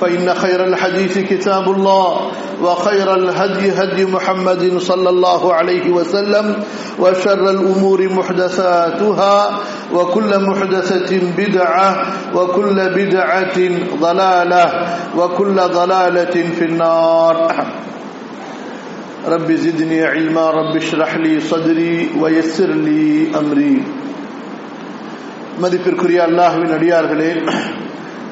فإن خير الحديث كتاب الله وخير الهدي هدي محمد صلى الله عليه وسلم وشر الأمور محدثاتها وكل محدثة بدعة وكل بدعة ضلالة وكل ضلالة في النار رب زدني علما رب اشرح لي صدري ويسر لي أمري மதிப்பிற்குரிய அல்லாஹுவின் அடியார்களே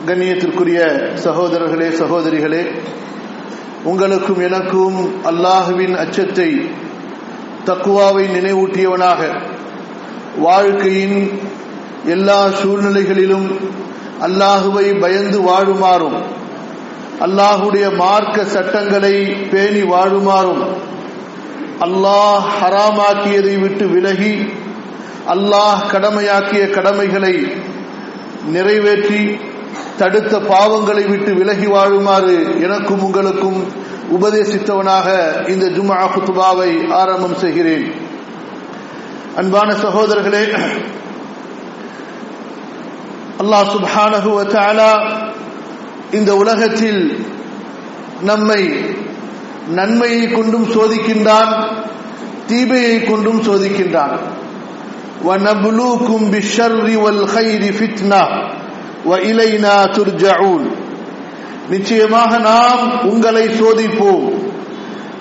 கண்ணியத்திற்குரிய சகோதரர்களே சகோதரிகளே உங்களுக்கும் எனக்கும் அல்லாஹுவின் அச்சத்தை தக்குவாவை நினைவூட்டியவனாக வாழ்க்கையின் எல்லா சூழ்நிலைகளிலும் அல்லாஹுவை பயந்து வாழுமாறும் அல்லாஹுடைய மார்க்க சட்டங்களை பேணி வாழுமாறும் அல்லாஹ் ஹராமாக்கியதை விட்டு விலகி அல்லாஹ் கடமையாக்கிய கடமைகளை நிறைவேற்றி தடுத்த பாவங்களை விட்டு விலகி வாழுமாறு எனக்கும் உங்களுக்கும் உபதேசித்தவனாக இந்த ஜுமா குத்துபாவை ஆரம்பம் செய்கிறேன். அன்பான சகோதரர்களே அல்லாஹ் சுபானஹு வச்சாலா இந்த உலகத்தில் நம்மை நன்மையை கொண்டும் சோதிக்கின்றான் தீமையை கொண்டும் சோதிக்கின்றான். وَنَبْلُوكُمْ بِالشَّرِّ وَالْخَيْرِ فِتْنَةً وَإِلَيْنَا تُرْجَعُونَ நிச்சயமாக நாம் உங்களை சோதிப்போம்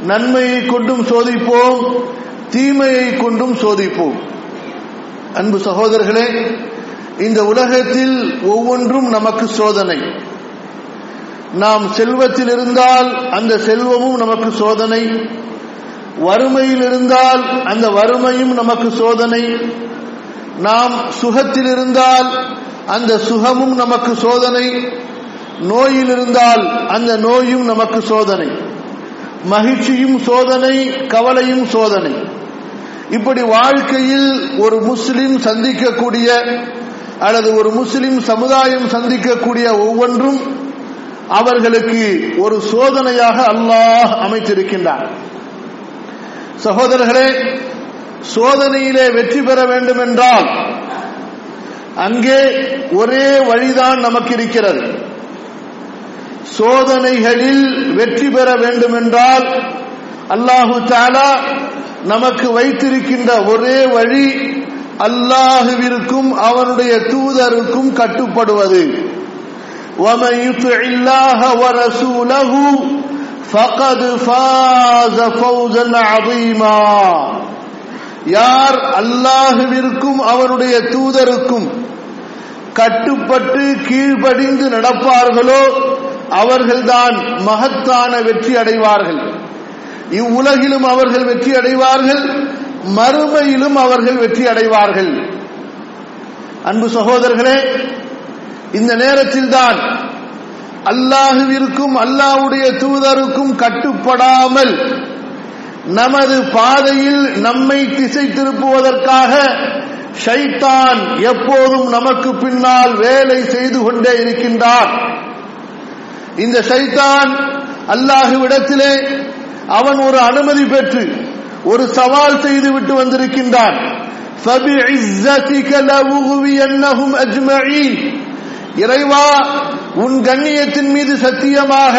நன்மையை கொண்டும் சோதிப்போம் தீமையை கொண்டும் சோதிப்போம் அன்பு சகோதரர்களே இந்த உலகத்தில் ஒவ்வொன்றும் நமக்கு சோதனை நாம் செல்வத்தில் இருந்தால் அந்த செல்வமும் நமக்கு சோதனை வறுமையில் இருந்தால் அந்த வறுமையும் நமக்கு சோதனை. நாம் சுகத்தில் இருந்தால் அந்த சுகமும் நமக்கு சோதனை. நோயில் இருந்தால் அந்த நோயும் நமக்கு சோதனை. மகிழ்ச்சியும் சோதனை கவலையும் சோதனை. இப்படி வாழ்க்கையில் ஒரு முஸ்லிம் சந்திக்கக்கூடிய அல்லது ஒரு முஸ்லிம் சமுதாயம் சந்திக்கக்கூடிய ஒவ்வொன்றும் அவர்களுக்கு ஒரு சோதனையாக அல்லாஹ் அமைத்திருக்கின்றார் சகோதரர்களே சோதனையிலே வெற்றி பெற வேண்டும் என்றால் அங்கே ஒரே வழிதான் நமக்கு இருக்கிறது சோதனைகளில் வெற்றி பெற வேண்டும் என்றால் அல்லாஹு தாலா நமக்கு வைத்திருக்கின்ற ஒரே வழி அல்லாஹுவிற்கும் அவனுடைய தூதருக்கும் கட்டுப்படுவது وَمَن يُطِعِ اللَّهَ وَرَسُولَهُ ஃபகது ஃபாஸ ஃபௌசன் அதீமா யார் அல்லாஹுவிற்கும் அவருடைய தூதருக்கும் கட்டுப்பட்டு கீழ்ப்படிந்து நடப்பார்களோ அவர்கள்தான் மகத்தான வெற்றி அடைவார்கள். இவ்வுலகிலும் அவர்கள் வெற்றி அடைவார்கள் மறுமையிலும் அவர்கள் வெற்றி அடைவார்கள். அன்பு சகோதரர்களே இந்த நேரத்தில்தான் அல்லாஹுவிற்கும் அல்லாஹுடைய தூதருக்கும் கட்டுப்படாமல் நமது பாதையில் நம்மை திசை திருப்புவதற்காக ஷைத்தான் எப்போதும் நமக்கு பின்னால் வேலை செய்து கொண்டே இருக்கின்றான் இந்த ஷைத்தான் அல்லாஹுவிடத்திலே அவன் ஒரு அனுமதி பெற்று ஒரு சவால் செய்து விட்டு வந்திருக்கின்றான். இறைவா உன் கண்ணியத்தின் மீது சத்தியமாக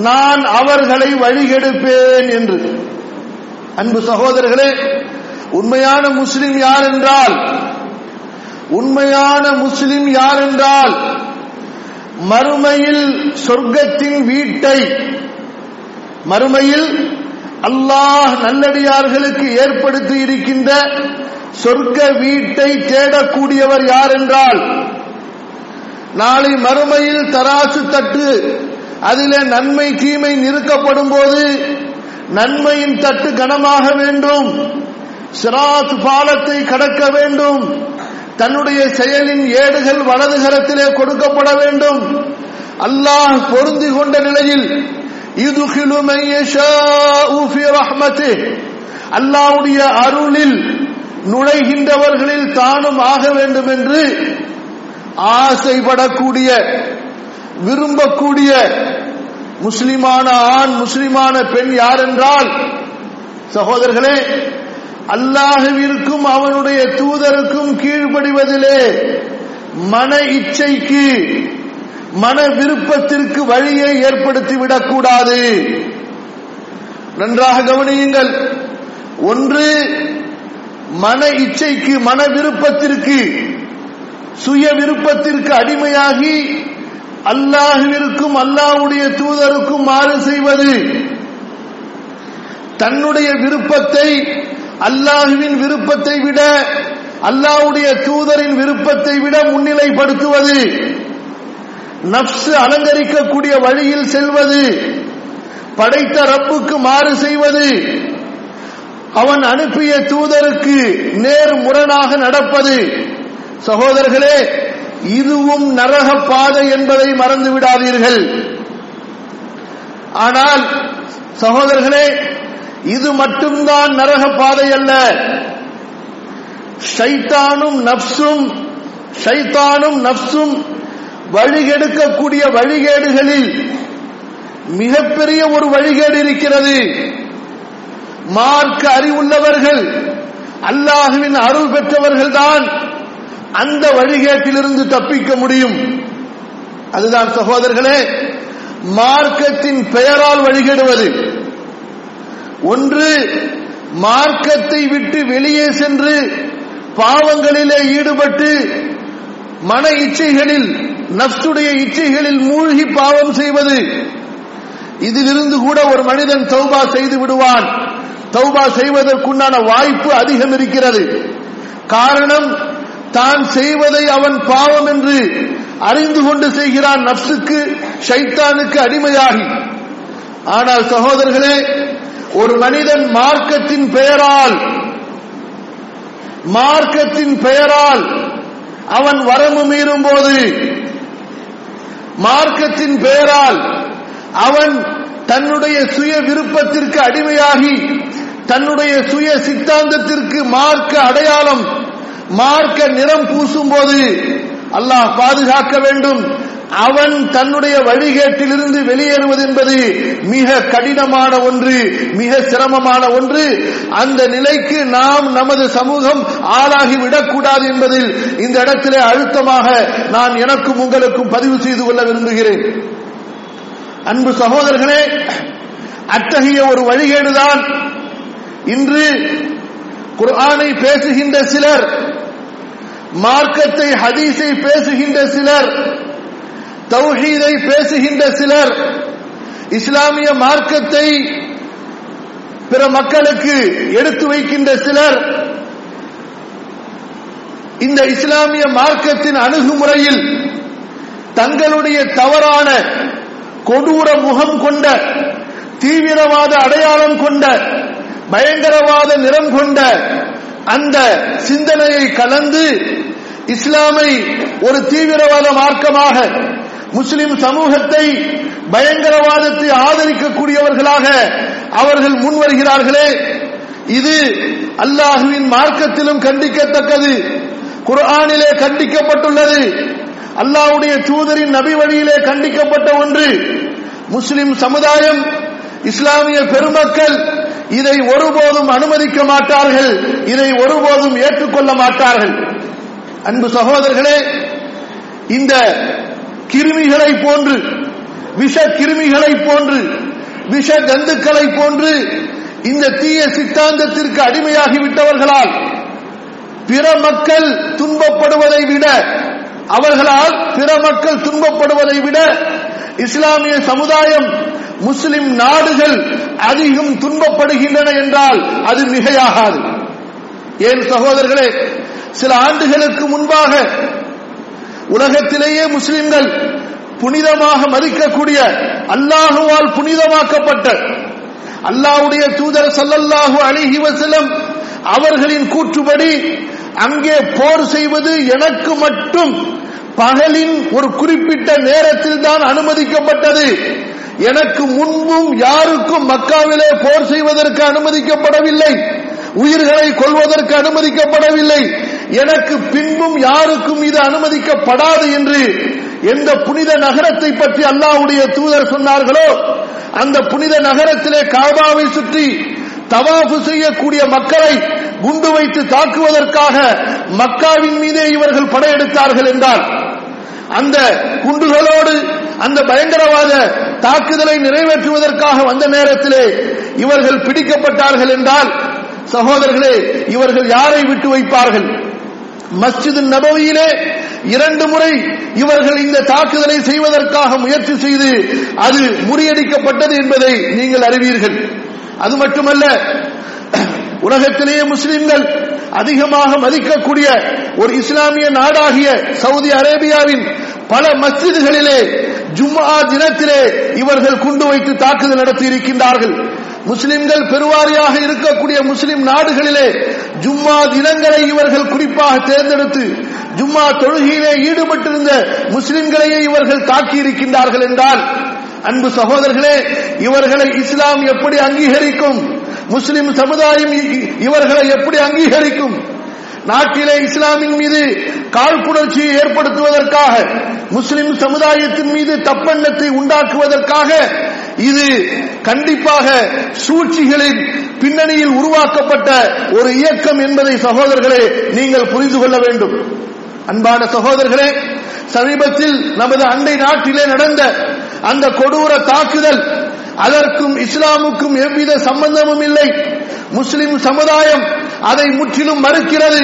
நான் அவர்களை வழிகெடுப்பேன் என்று. அன்பு சகோதரர்களே உண்மையான முஸ்லிம் யார் என்றால் உண்மையான முஸ்லிம் யார் என்றால் மறுமையில் சொர்க்கத்தின் வீட்டை மறுமையில் அல்லாஹ் நல்லடியார்களுக்கு ஏற்படுத்தி இருக்கின்ற சொர்க்க வீட்டை தேடக்கூடியவர் யார் என்றால் நாளை மறுமையில் தராசு தட்டு. அதிலே நன்மை தீமை நிறுக்கப்படும் போது நன்மையின் தட்டு கனமாக வேண்டும். சிராத் பாலத்தை கடக்க வேண்டும். தன்னுடைய செயலின் ஏடுகள் வலது கரத்திலே கொடுக்கப்பட வேண்டும். அல்லாஹ் பொருந்தி கொண்ட நிலையில் அல்லாவுடைய அருளில் நுழைகின்றவர்களில் தானும் ஆக வேண்டும் என்று ஆசைப்படக்கூடிய விரும்பக்கூடிய முஸ்லிமான ஆண் முஸ்லிமான பெண் யார் என்றால் சகோதரர்களே அல்லாஹுவிற்கும் அவனுடைய தூதருக்கும் கீழ்ப்படிவதிலே மன இச்சைக்கு மன விருப்பத்திற்கு வழியை ஏற்படுத்தி விடக்கூடாது நன்றாக கவனியுங்கள். ஒன்று மன இச்சைக்கு மன விருப்பத்திற்கு சுய விருப்பத்திற்கு அடிமையாகி அல்லாஹுவிற்கும் அல்லாஹுடைய தூதருக்கும் மாறு செய்வது. தன்னுடைய விருப்பத்தை அல்லாஹுவின் விருப்பத்தை விட அல்லாஹுடைய தூதரின் விருப்பத்தை விட முன்னிலைப்படுத்துவது. நப்சு அலங்கரிக்கக்கூடிய வழியில் செல்வது. படைத்த ரப்புக்கு மாறு செய்வது. அவன் அனுப்பிய தூதருக்கு நேர் முரணாக நடப்பது. சகோதரர்களே இதுவும் நரக பாதை என்பதை மறந்து விடாதீர்கள். ஆனால் சகோதரர்களே இது மட்டும்தான் நரக பாதை அல்ல. ஷைத்தானும் நப்சும் ஷைத்தானும் நப்சும் வழிகெடுக்கக்கூடிய வழிகேடுகளில் மிகப்பெரிய ஒரு வழிகேடு இருக்கிறது. மார்க்க அறிவுள்ளவர்கள் அல்லாஹுவின் அருள் பெற்றவர்கள்தான் அந்த வழிகேட்டிலிருந்து தப்பிக்க முடியும். அதுதான் சகோதரர்களே மார்க்கத்தின் பெயரால் வழிகேடுவது. ஒன்று மார்க்கத்தை விட்டு வெளியே சென்று பாவங்களிலே ஈடுபட்டு மன இச்சைகளில் நப்சுடைய இச்சைகளில் மூழ்கி பாவம் செய்வது. இதிலிருந்து கூட ஒரு மனிதன் தௌபா செய்து விடுவான். தௌபா செய்வதற்குண்டான வாய்ப்பு அதிகம் இருக்கிறது காரணம் தான் செய்வதை அவன் பாவம் என்று அறிந்து கொண்டு செய்கிறான் நப்சுக்கு ஷைத்தானுக்கு அடிமையாகி. ஆனால் சகோதரர்களே ஒரு மனிதன் மார்க்கத்தின் பெயரால் மார்க்கத்தின் பெயரால் அவன் வரம்பு மீறும் போது மார்க்கத்தின் பெயரால் அவன் தன்னுடைய சுய விருப்பத்திற்கு அடிமையாகி தன்னுடைய சுய சித்தாந்தத்திற்கு மார்க்க அடையாளம் மார்க்க நிறம் பூசும் போது அல்லாஹ் பாதுகாக்க வேண்டும். அவன் தன்னுடைய வழிகேட்டிலிருந்து வெளியேறுவது என்பது மிக கடினமான ஒன்று மிக சிரமமான ஒன்று. அந்த நிலைக்கு நாம் நமது சமூகம் ஆளாகி விடக்கூடாது என்பதில் இந்த இடத்திலே அழுத்தமாக நான் எனக்கும் உங்களுக்கும் பதிவு செய்து கொள்ள விரும்புகிறேன். அன்பு சகோதரர்களே அத்தகைய ஒரு வழிகேடுதான் இன்று குர்ஆனை பேசுகின்ற சிலர் மார்க்கத்தை ஹதீஸை பேசுகின்ற சிலர் தௌஹீதை பேசுகின்ற சிலர் இஸ்லாமிய மார்க்கத்தை பிற மக்களுக்கு எடுத்து வைக்கின்ற சிலர் இந்த இஸ்லாமிய மார்க்கத்தின் அணுகுமுறையில் தங்களுடைய தவறான கொடூர முகம் கொண்ட தீவிரவாத அடையாளம் கொண்ட பயங்கரவாத நிறம் கொண்ட அந்த சிந்தனையை கலந்து இஸ்லாமை ஒரு தீவிரவாத மார்க்கமாக முஸ்லிம் சமூகத்தை பயங்கரவாதத்தை ஆதரிக்கக்கூடியவர்களாக அவர்கள் முன்வருகிறார்களே. இது அல்லாஹுவின் மார்க்கத்திலும் கண்டிக்கத்தக்கது. குர்ஆனிலே கண்டிக்கப்பட்டுள்ளது. அல்லாஹ்வுடைய தூதரின் நபி வழியிலே கண்டிக்கப்பட்ட ஒன்று. முஸ்லிம் சமுதாயம் இஸ்லாமிய பெருமக்கள் இதை ஒருபோதும் அனுமதிக்க மாட்டார்கள். இதை ஒருபோதும் ஏற்றுக்கொள்ள மாட்டார்கள். அன்பு சகோதரர்களே இந்த கிருமிகளை போன்று விஷ கிருமிகளை போன்று விஷ ஜந்துக்களை போன்று இந்த தீய சித்தாந்தத்திற்கு அடிமையாகி விட்டவர்களால் பிற மக்கள் துன்பப்படுவதை விட அவர்களால் பிற மக்கள் துன்பப்படுவதை விட இஸ்லாமிய சமுதாயம் முஸ்லிம் நாடுகள் அதிகம் துன்பப்படுகின்றன என்றால் அது மிகையாகாது. ஏன் சகோதரர்களே சில ஆண்டுகளுக்கு முன்பாக உலகத்திலேயே முஸ்லிம்கள் புனிதமாக மதிக்கக்கூடிய அல்லாஹுவால் புனிதமாக்கப்பட்ட அல்லாஹ்வுடைய தூதர் சல்லல்லாஹு அலைஹி வஸல்லம் அவர்களின் கூற்றுப்படி அங்கே போர் செய்வது எனக்கு மட்டும் பகலின் ஒரு குறிப்பிட்ட நேரத்தில் தான் அனுமதிக்கப்பட்டது. எனக்கு முன்பும் யாருக்கும் மக்காவிலே போர் செய்வதற்கு அனுமதிக்கப்படவில்லை. உயிர்களை கொள்வதற்கு அனுமதிக்கப்படவில்லை. எனக்கு பின்பும் யாருக்கும் இது அனுமதிக்கப்படாது என்று எந்த புனித நகரத்தை பற்றி அல்லாவுடைய தூதர் சொன்னார்களோ அந்த புனித நகரத்திலே காபாவை சுற்றி தவாஃபு செய்யக்கூடிய மக்களை குண்டு வைத்து தாக்குவதற்காக மக்காவின் மீதே இவர்கள் படையெடுத்தார்கள் என்றார். அந்த குண்டுகளோடு அந்த பயங்கரவாத தாக்குதலை நிறைவேற்றுவதற்காக வந்த நேரத்திலே இவர்கள் பிடிக்கப்பட்டார்கள் என்றால் சகோதரர்களே இவர்கள் யாரை விட்டு வைப்பார்கள்? மஸ்ஜிது நபவியிலே இரண்டு முறை இவர்கள் இந்த தாக்குதலை செய்வதற்காக முயற்சி செய்து அது முறியடிக்கப்பட்டது என்பதை நீங்கள் அறிவீர்கள். அது மட்டுமல்ல உலகத்திலேயே முஸ்லிம்கள் அதிகமாக மதிக்கக்கூடிய ஒரு இஸ்லாமிய நாடாகிய சவுதி அரேபியாவின் பல மஸ்ஜிதுகளிலே ஜும்மா தினத்திலே இவர்கள் குண்டு வைத்து தாக்குதல் நடத்தி இருக்கின்றார்கள் முஸ்லிம்கள் பெருவாரியாக இருக்கக்கூடிய முஸ்லிம் நாடுகளிலே ஜும்மா தினங்களை இவர்கள் குறிப்பாக தேர்ந்தெடுத்து ஜும்மா தொழுகையிலே ஈடுபட்டிருந்த முஸ்லிம்களையே இவர்கள் தாக்கி இருக்கின்றார்கள் என்றால் அன்பு சகோதரர்களே இவர்களை இஸ்லாம் எப்படி அங்கீகரிக்கும்? முஸ்லிம் சமுதாயம் இவர்களை எப்படி அங்கீகரிக்கும்? நாட்டிலே இஸ்லாமின் மீது காழ்ப்புணர்ச்சியை ஏற்படுத்துவதற்காக முஸ்லிம் சமுதாயத்தின் மீது தப்பெண்ணத்தை உண்டாக்குவதற்காக இது கண்டிப்பாக சூழ்ச்சிகளின் பின்னணியில் உருவாக்கப்பட்ட ஒரு இயக்கம் என்பதை சகோதரர்களே நீங்கள் புரிந்து கொள்ள வேண்டும். அன்பான சகோதரர்களே சமீபத்தில் நமது அண்டை நாட்டிலே நடந்த அந்த கொடூர தாக்குதல் அதற்கும் இஸ்லாமுக்கும் எவ்வித சம்பந்தமும் இல்லை. முஸ்லிம் சமுதாயம் அதை முற்றிலும் மறுக்கிறது.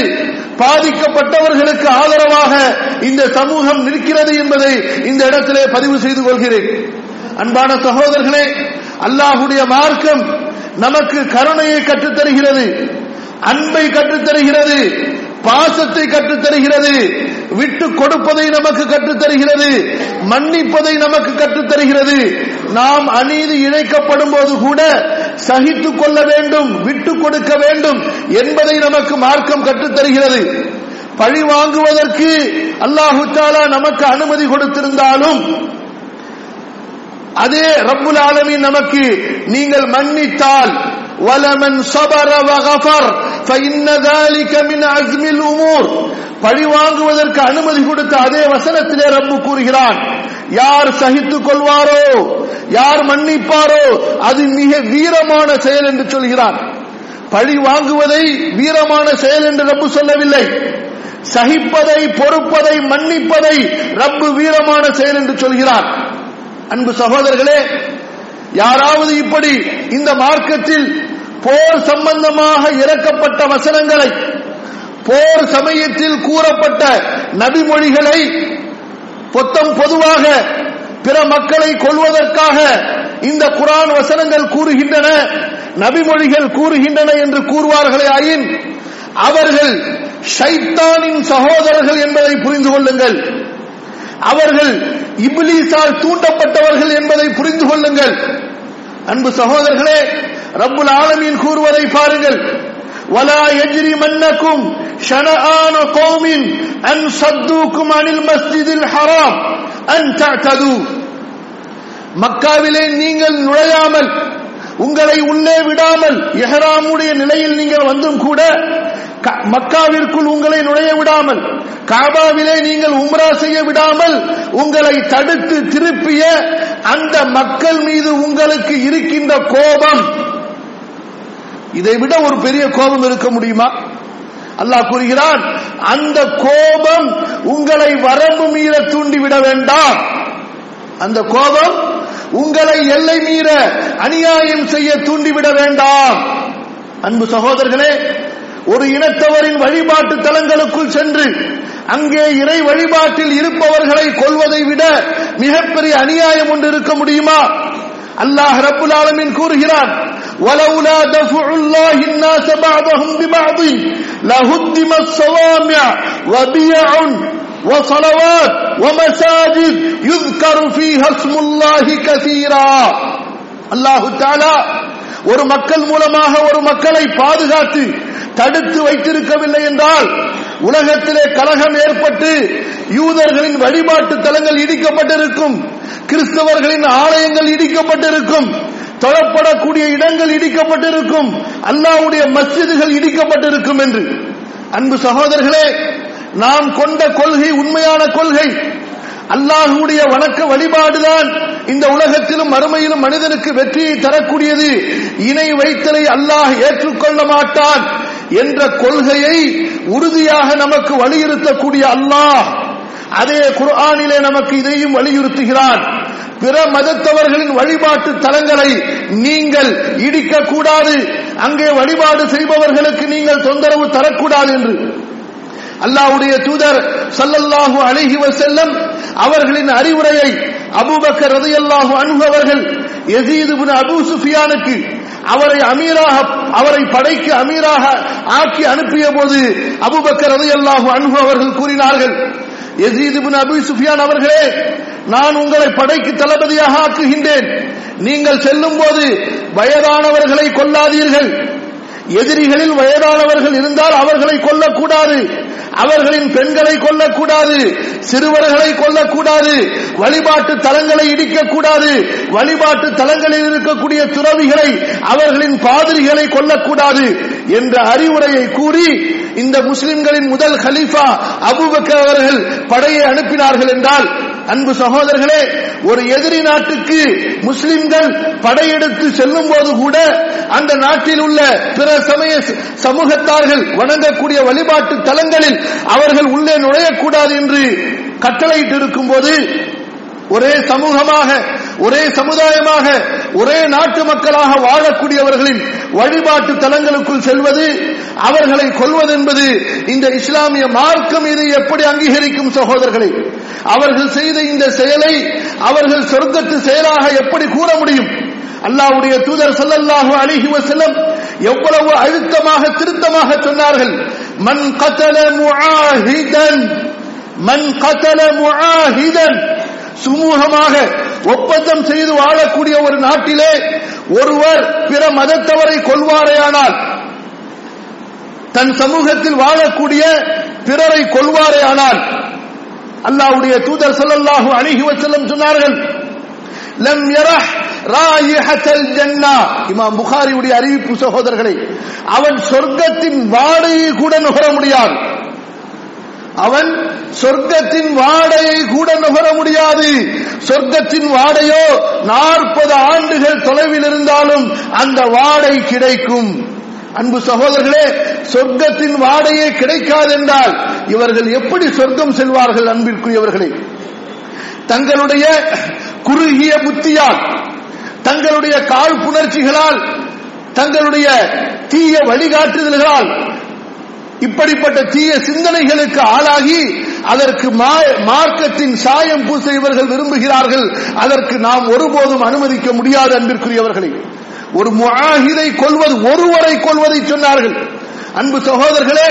பாதிக்கப்பட்டவர்களுக்கு ஆதரவாக இந்த சமூகம் நிற்கிறது என்பதை இந்த இடத்திலே பதிவு செய்து கொள்கிறேன். அன்பான சகோதரர்களே அல்லாஹுடைய மார்க்கம் நமக்கு கருணையை கற்றுத் தருகிறது அன்பை கற்றுத் தருகிறது பாசத்தை கற்றுத் தருகிறது விட்டு கொடுப்பதை நமக்கு கற்றுத் தருகிறது மன்னிப்பதை நமக்கு கற்றுத் தருகிறது நாம் அநீதி இழைக்கப்படும் போது கூட சகித்துக் கொள்ள வேண்டும் விட்டு கொடுக்க வேண்டும் என்பதை நமக்கு மார்க்கம் கற்றுத் தருகிறது பழி வாங்குவதற்கு அல்லாஹு தாலா நமக்கு அனுமதி கொடுத்திருந்தாலும் அதே ரப்புல் ஆலமீன் நமக்கு நீங்கள் மன்னித்தால் வலமன் சபர வகஃபர் فإن ذلك من عزم الأمور பழி வாங்குவதற்கு அனுமதி கொடுத்த அதே வசனத்திலே ரப்பு கூறுகிறான் யார் சகித்துக் கொள்வாரோ யார் மன்னிப்பாரோ அது மிக வீரமான செயல் என்று சொல்கிறான் பழி வாங்குவதை வீரமான செயல் என்று ரப்பு சொல்லவில்லை சகிப்பதை பொறுப்பதை மன்னிப்பதை ரப்பு வீரமான செயல் என்று சொல்கிறான் அன்பு சகோதரர்களே யாராவது இப்படி இந்த மார்க்கத்தில் போர் சம்பந்தமாக இறக்கப்பட்ட வசனங்களை போர் சமயத்தில் கூறப்பட்ட நபிமொழிகளை பொத்தம் பொதுவாக பிற மக்களை கொள்வதற்காக இந்த குரான் வசனங்கள் கூறுகின்றன நபிமொழிகள் கூறுகின்றன என்று கூறுவார்களே ஆயின் அவர்கள் ஷைத்தானின் சகோதரர்கள் என்பதை புரிந்து கொள்ளுங்கள். அவர்கள் இபிலிசால் தூண்டப்பட்டவர்கள் என்பதை புரிந்து கொள்ளுங்கள். அன்பு சகோதரர்களே ரப்புல் ஆலமீன் கூறுவதை பாருங்கள் ولا يجرمنكم شنآن قوم أن صدوكم عن المسجد الحرام أن تعتدوا மக்காவிலே நீங்கள் நுழையாமல் உங்களை உள்ளே விடாமல் எஹராமுடைய நிலையில் நீங்கள் வந்தும் கூட க- மக்காவிற்குள் உங்களை நுழைய விடாமல் காபாவிலே நீங்கள் உம்ரா செய்ய விடாமல் உங்களை தடுத்து திருப்பிய அந்த மக்கள் மீது உங்களுக்கு இருக்கின்ற கோபம். இதை விட ஒரு பெரிய கோபம் இருக்க முடியுமா? அல்லாஹ் கூறுகிறான் அந்த கோபம் உங்களை வரம்பு மீற தூண்டிவிட வேண்டாம். அந்த கோபம் உங்களை எல்லை மீற அநியாயம் செய்ய தூண்டிவிட வேண்டாம் அன்பு சகோதரர்களே ஒரு இனத்தவரின் வழிபாட்டு தலங்களுக்குள் சென்று அங்கே இறை வழிபாட்டில் இருப்பவர்களை கொல்வதை விட மிகப்பெரிய அநியாயம் ஒன்று இருக்க முடியுமா அல்லாஹ் ரப்புல் ஆலமீன் கூறுகிறான் ولولا دفع الله الناس بعضهم ببعض لهدمت صوامع وبيع وصلوات ومساجد يذكر فيها اسم الله كثيرا الله تعالى ஒரு மக்கள் மூலமாக ஒரு மக்களை பாதுகாத்து தடுத்து வைத்திருக்கவில்லை என்றால் உலகத்திலே கலகம் ஏற்பட்டு யூதர்களின் வழிபாட்டு தலங்கள் இடிக்கப்பட்டிருக்கும் கிறிஸ்தவர்களின் ஆலயங்கள் இடிக்கப்பட்டிருக்கும் தொழப்படக்கூடிய இடங்கள் இடிக்கப்பட்டிருக்கும் அல்லாவுடைய மஸ்ஜிதுகள் இடிக்கப்பட்டிருக்கும் என்று அன்பு சகோதரர்களே நாம் கொண்ட கொள்கை உண்மையான கொள்கை. அல்லாஹுடைய வணக்க வழிபாடுதான் இந்த உலகத்திலும் மறுமையிலும் மனிதனுக்கு வெற்றியை தரக்கூடியது. இணை வைத்தலை அல்லாஹ் ஏற்றுக்கொள்ள மாட்டான் என்ற கொள்கையை உறுதியாக நமக்கு வலியுறுத்தக்கூடிய அல்லாஹ் அதே குர்ஆனிலே நமக்கு இதையும் வலியுறுத்துகிறான். பிற மதத்தவர்களின் வழிபாட்டு தலங்களை நீங்கள் இடிக்கக்கூடாது. அங்கே வழிபாடு செய்பவர்களுக்கு நீங்கள் தொந்தரவு தரக்கூடாது என்று. அல்லாஹ்வுடைய தூதர் சல்லல்லாஹு அலைஹி செல்லம் அவர்களின் அறிவுரையை அபூபக்கர் ரதையல்லாஹு அன்ஹு அவர்கள் எசீது இப்னு அபூ சுஃபியானுக்கு அவரை அமீராக அவரை படைக்கு அமீராக ஆக்கி அனுப்பிய போது அபுபக்கர் ரதையல்லாஹு அணுகு அவர்கள் கூறினார்கள் எசீது இப்னு அபூ சுஃபியான் அவர்களே நான் உங்களை படைக்கு தளபதியாக ஆக்குகின்றேன். நீங்கள் செல்லும் போது வயதானவர்களை கொல்லாதீர்கள். எதிரிகளில் வயதானவர்கள் இருந்தால் அவர்களை கொல்லக்கூடாது. அவர்களின் பெண்களை கொல்லக்கூடாது. சிறுவர்களை கொல்லக்கூடாது. வழிபாட்டு தலங்களை இடிக்கக்கூடாது. வழிபாட்டு தலங்களில் இருக்கக்கூடிய துறவிகளை அவர்களின் பாதிரிகளை கொல்லக்கூடாது என்ற அறிவுரையை கூறி இந்த முஸ்லிம்களின் முதல் கலீஃபா அபுபக்கர் அவர்கள் படையை அனுப்பினார்கள் என்றால் அன்பு சகோதரர்களே ஒரு எதிரி நாட்டுக்கு முஸ்லிம்கள் படையெடுத்து செல்லும் போது கூட அந்த நாட்டில் உள்ள பிற சமய சமூகத்தார்கள் வணங்கக்கூடிய வழிபாட்டு தலங்களில் அவர்கள் உள்ளே நுழையக்கூடாது என்று கட்டளையிட்டு இருக்கும் போது ஒரே சமூகமாக ஒரே சமுதாயமாக ஒரே நாட்டு மக்களாக வாழக்கூடியவர்களின் வழிபாட்டு தலங்களுக்குள் செல்வது அவர்களை கொள்வது என்பது இந்த இஸ்லாமிய மார்க்கம் இதை எப்படி அங்கீகரிக்கும் சகோதரர்களை? அவர்கள் செய்த இந்த செயலை அவர்கள் சொர்க்கத்து செயலாக எப்படி கூற முடியும்? அல்லாவுடைய தூதர் சல்லல்லாஹு அலைஹி செல்லம் எவ்வளவு அழுத்தமாக திருத்தமாக சொன்னார்கள். மன் கத்தல முஆஹிதன் மன் கத்தல முஆஹிதன் சுமூகமாக ஒப்பந்தம் செய்து வாழக்கூடிய ஒரு நாட்டிலே ஒருவர் பிற மதத்தவரை கொள்வாரேயானால் தன் சமூகத்தில் வாழக்கூடிய பிறரை கொள்வாரேயானால் அல்லாஹ்வுடைய தூதர் ஸல்லல்லாஹு அலைஹி வஸல்லம் சொன்னார்கள் லம் யரஹ் ராயிஹத்தல் ஜன்னா. இமாம் புகாரியுடைய அறிவிப்பு சகோதரர்களை அவன் சொர்க்கத்தின் வாடையை கூட நுகர முடியாது. அவன் சொர்க்கத்தின் வாடையை கூட நுகர முடியாது. சொர்க்கத்தின் வாடையோ நாற்பது ஆண்டுகள் தொலைவில் இருந்தாலும் அந்த வாடை கிடைக்கும். அன்பு சகோதரர்களே சொர்க்கத்தின் வாடையே கிடைக்காது என்றால் இவர்கள் எப்படி சொர்க்கம் செல்வார்கள் அன்பிற்குரியவர்களே? தங்களுடைய குறுகிய புத்தியால் தங்களுடைய காழ்ப்புணர்ச்சிகளால் தங்களுடைய தீய வழிகாட்டுதல்களால் இப்படிப்பட்ட தீய சிந்தனைகளுக்கு ஆளாகி அதற்கு மார்க்கத்தின் சாயம் பூச இவர்கள் விரும்புகிறார்கள். அதற்கு நாம் ஒருபோதும் அனுமதிக்க முடியாது அன்பிற்குரியவர்களை. ஒரு முஆஹிதை கொள்வது ஒருவரை கொள்வதை சொன்னார்கள். அன்பு சகோதரர்களே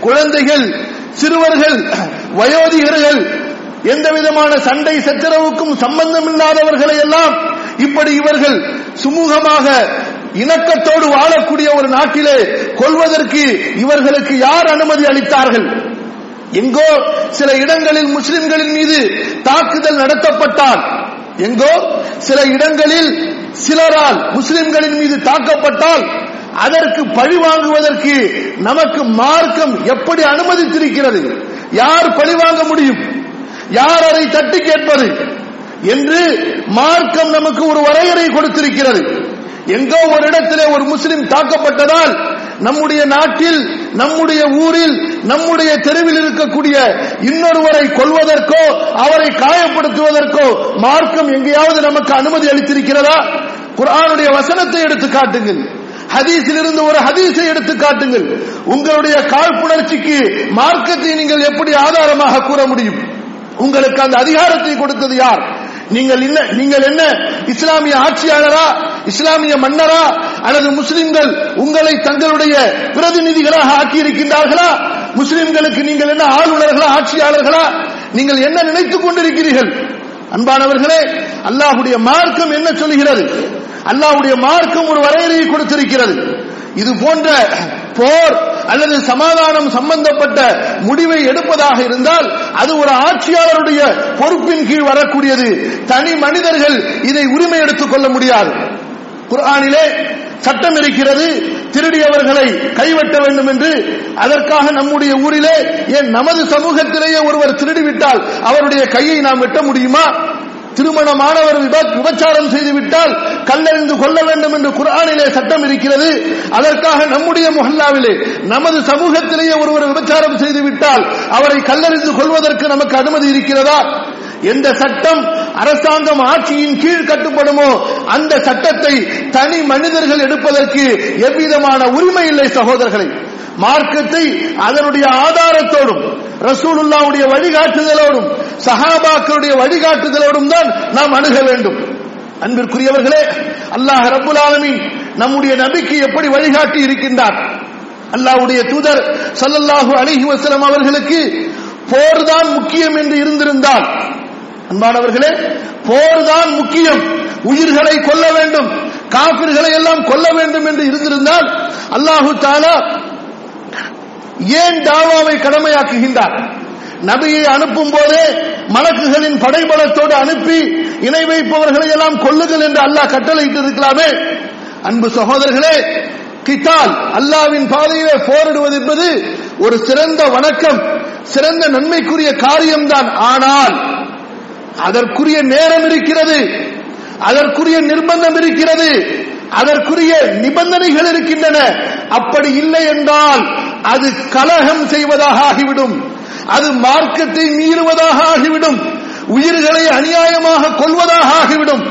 குழந்தைகள் சிறுவர்கள் வயோதிகர்கள் எந்த விதமான சண்டை சச்சரவுக்கும் சம்பந்தம் இல்லாதவர்களை எல்லாம் இப்படி இவர்கள் சுமூகமாக இணக்கத்தோடு வாழக்கூடிய ஒரு நாட்டிலே கொள்வதற்கு இவர்களுக்கு யார் அனுமதி அளித்தார்கள்? எங்கோ சில இடங்களில் முஸ்லிம்களின் மீது தாக்குதல் நடத்தப்பட்டால் எங்கோ சில இடங்களில் சிலரால் முஸ்லிம்களின் மீது தாக்கப்பட்டால் அதற்கு பழி வாங்குவதற்கு நமக்கு மார்க்கம் எப்படி அனுமதித்திருக்கிறது? யார் பழி வாங்க முடியும்? யார் அதை தட்டி கேட்பது? என்று மார்க்கம் நமக்கு ஒரு வரையறை கொடுத்திருக்கிறது. எங்கோ ஒரு இடத்திலே ஒரு முஸ்லிம் தாக்கப்பட்டதால் நம்முடைய நாட்டில் நம்முடைய ஊரில் நம்முடைய தெருவில் இருக்கக்கூடிய இன்னொருவரை கொல்வதற்கோ அவரை காயப்படுத்துவதற்கோ மார்க்கம் எங்கேயாவது நமக்கு அனுமதி அளித்திருக்கிறதா? குரானுடைய வசனத்தை எடுத்து காட்டுங்கள். ஹதீஸில் இருந்து ஒரு ஹதீஸை எடுத்து காட்டுங்கள். உங்களுடைய காழ்ப்புணர்ச்சிக்கு மார்க்கத்தை நீங்கள் எப்படி ஆதாரமாக கூற முடியும்? உங்களுக்கு அந்த அதிகாரத்தை கொடுத்தது யார்? நீங்கள் என்ன? நீங்கள் என்ன? இஸ்லாமிய ஆட்சியாளரா? இஸ்லாமிய மன்னரா? அல்லது முஸ்லிம்கள் உங்களை தங்களுடைய பிரதிநிதிகளாக ஆக்கி இருக்கின்றார்களா முஸ்லிம்களுக்கு நீங்கள் என்ன ஆளுநர்களா ஆட்சியாளர்களா? நீங்கள் என்ன நினைத்துக் கொண்டிருக்கிறீர்கள்? அன்பானவர்களே அல்லாஹுடைய மார்க்கம் என்ன சொல்கிறது அல்லாஹுடைய மார்க்கம் ஒரு வரையறையை கொடுத்திருக்கிறது. இது போன்ற போர் அல்லது சமாதானம் சம்பந்தப்பட்ட முடிவை எடுப்பதாக இருந்தால் அது ஒரு ஆட்சியாளருடைய பொறுப்பின் கீழ் வரக்கூடியது. தனி மனிதர்கள் இதை உரிமை எடுத்துக் கொள்ள முடியாது. குரானிலே சட்டம் இருக்கிறது திருடியவர்களை கைவெட்ட வேண்டும் என்று. அதற்காக நம்முடைய ஊரிலே ஏன் நமது சமூகத்திலேயே ஒருவர் திருடிவிட்டால் அவருடைய கையை நாம் வெட்ட முடியுமா? திருமணமானவர் விபச்சாரம் செய்துவிட்டால் கல்லறிந்து கொள்ள வேண்டும் என்று குர்ஆனிலே சட்டம் இருக்கிறது. அதற்காக நம்முடைய முஹல்லாவிலே நமது சமூகத்திலேயே ஒருவர் விபச்சாரம் செய்துவிட்டால் அவரை கல்லறிந்து கொள்வதற்கு நமக்கு அனுமதி இருக்கிறதா? எந்த சட்டம் அரசாங்கம் ஆட்சியின் கீழ் கட்டுப்படுமோ அந்த சட்டத்தை தனி மனிதர்கள் எடுப்பதற்கு எவ்விதமான உரிமை இல்லை சகோதரர்களை. மார்க்கத்தை அதனுடைய ஆதாரத்தோடும் ரசூலுல்லாவுடைய வழிகாட்டுதலோடும் சஹாபாக்களுடைய வழிகாட்டுதலோடும் தான் நாம் அணுக வேண்டும். அன்பிற்குரியவர்களே அல்லாஹ் ரப்புல் நம்முடைய நபிக்கு எப்படி வழிகாட்டி இருக்கின்றார்? அல்லாஹ்வுடைய தூதர் சல்லல்லாஹு அலிஹி வசலம் அவர்களுக்கு போர்தான் முக்கியம் என்று இருந்திருந்தால் அன்பானவர்களே போர்தான் முக்கியம். உயிர்களை கொல்ல வேண்டும். காபிர்களை எல்லாம் கொல்ல வேண்டும் என்று இருந்திருந்தால் அல்லாஹு தாலா ஏன் தாவாவை கடமையாக்குகின்றார்? நபியை அனுப்பும் போதே மலக்குகளின் படைபலத்தோடு அனுப்பி இணை வைப்பவர்களை எல்லாம் கொள்ளுங்கள் என்று அல்லாஹ் கட்டளையிட்டு இருக்கலாமே அன்பு சகோதரர்களே கிட்டால் அல்லாவின் பாதையிலே போரிடுவது என்பது ஒரு சிறந்த வணக்கம் சிறந்த நன்மைக்குரிய காரியம்தான். ஆனால் அதற்குரிய நேரம் இருக்கிறது. அதற்குரிய நிர்பந்தம் இருக்கிறது. அதற்குரிய நிபந்தனைகள் இருக்கின்றன. அப்படி இல்லை என்றால் அது கலகம் செய்வதாக ஆகிவிடும். அது மார்க்கத்தை மீறுவதாக ஆகிவிடும். உயிர்களை அநியாயமாக கொள்வதாக ஆகிவிடும்.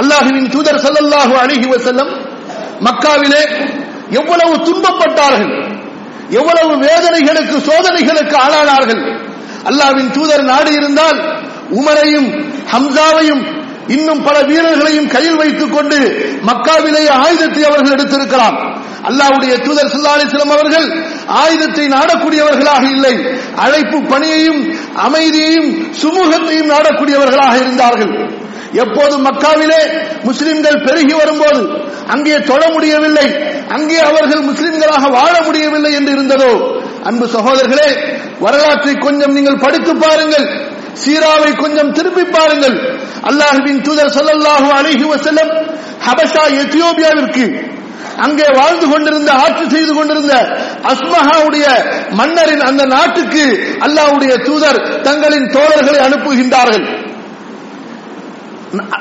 அல்லாஹுவின் தூதர் சல்லல்லாஹு அலைஹி செல்லம் மக்காவிலே எவ்வளவு துன்பப்பட்டார்கள். எவ்வளவு வேதனைகளுக்கு சோதனைகளுக்கு ஆளானார்கள். அல்லாஹ்வின் தூதர் நாடு இருந்தால் உமரையும் ஹம்சாவையும் இன்னும் பல வீரர்களையும் கையில் வைத்துக் கொண்டு மக்காவிலேயே ஆயுதத்தை அவர்கள் எடுத்திருக்கலாம் அல்லாஹ்வுடைய தூதர் ஸல்லல்லாஹு அலைஹி அவர்கள் ஆயுதத்தை நாடக்கூடியவர்களாக இல்லை அழைப்பு பணியையும் அமைதியையும் சுமூகத்தையும் நாடக்கூடியவர்களாக இருந்தார்கள். எப்போது மக்காவிலே முஸ்லிம்கள் பெருகி வரும்போது அங்கே தொழ முடியவில்லை அங்கே அவர்கள் முஸ்லிம்களாக வாழ முடியவில்லை என்று இருந்ததோ? அன்பு சகோதரர்களே வரலாற்றை கொஞ்சம் நீங்கள் படித்து பாருங்கள். சீராவை கொஞ்சம் திருப்பி பாருங்கள். அல்லாஹுவின் தூதர் சொல்லல்லாஹு அழகி வசலம் ஹபஷா எத்தியோபியாவிற்கு அங்கே வாழ்ந்து கொண்டிருந்த ஆட்சி செய்து கொண்டிருந்த அஸ்மஹாவுடைய மன்னரின் அந்த நாட்டுக்கு அல்லாவுடைய தூதர் தங்களின் தோழர்களை அனுப்புகின்றார்கள்.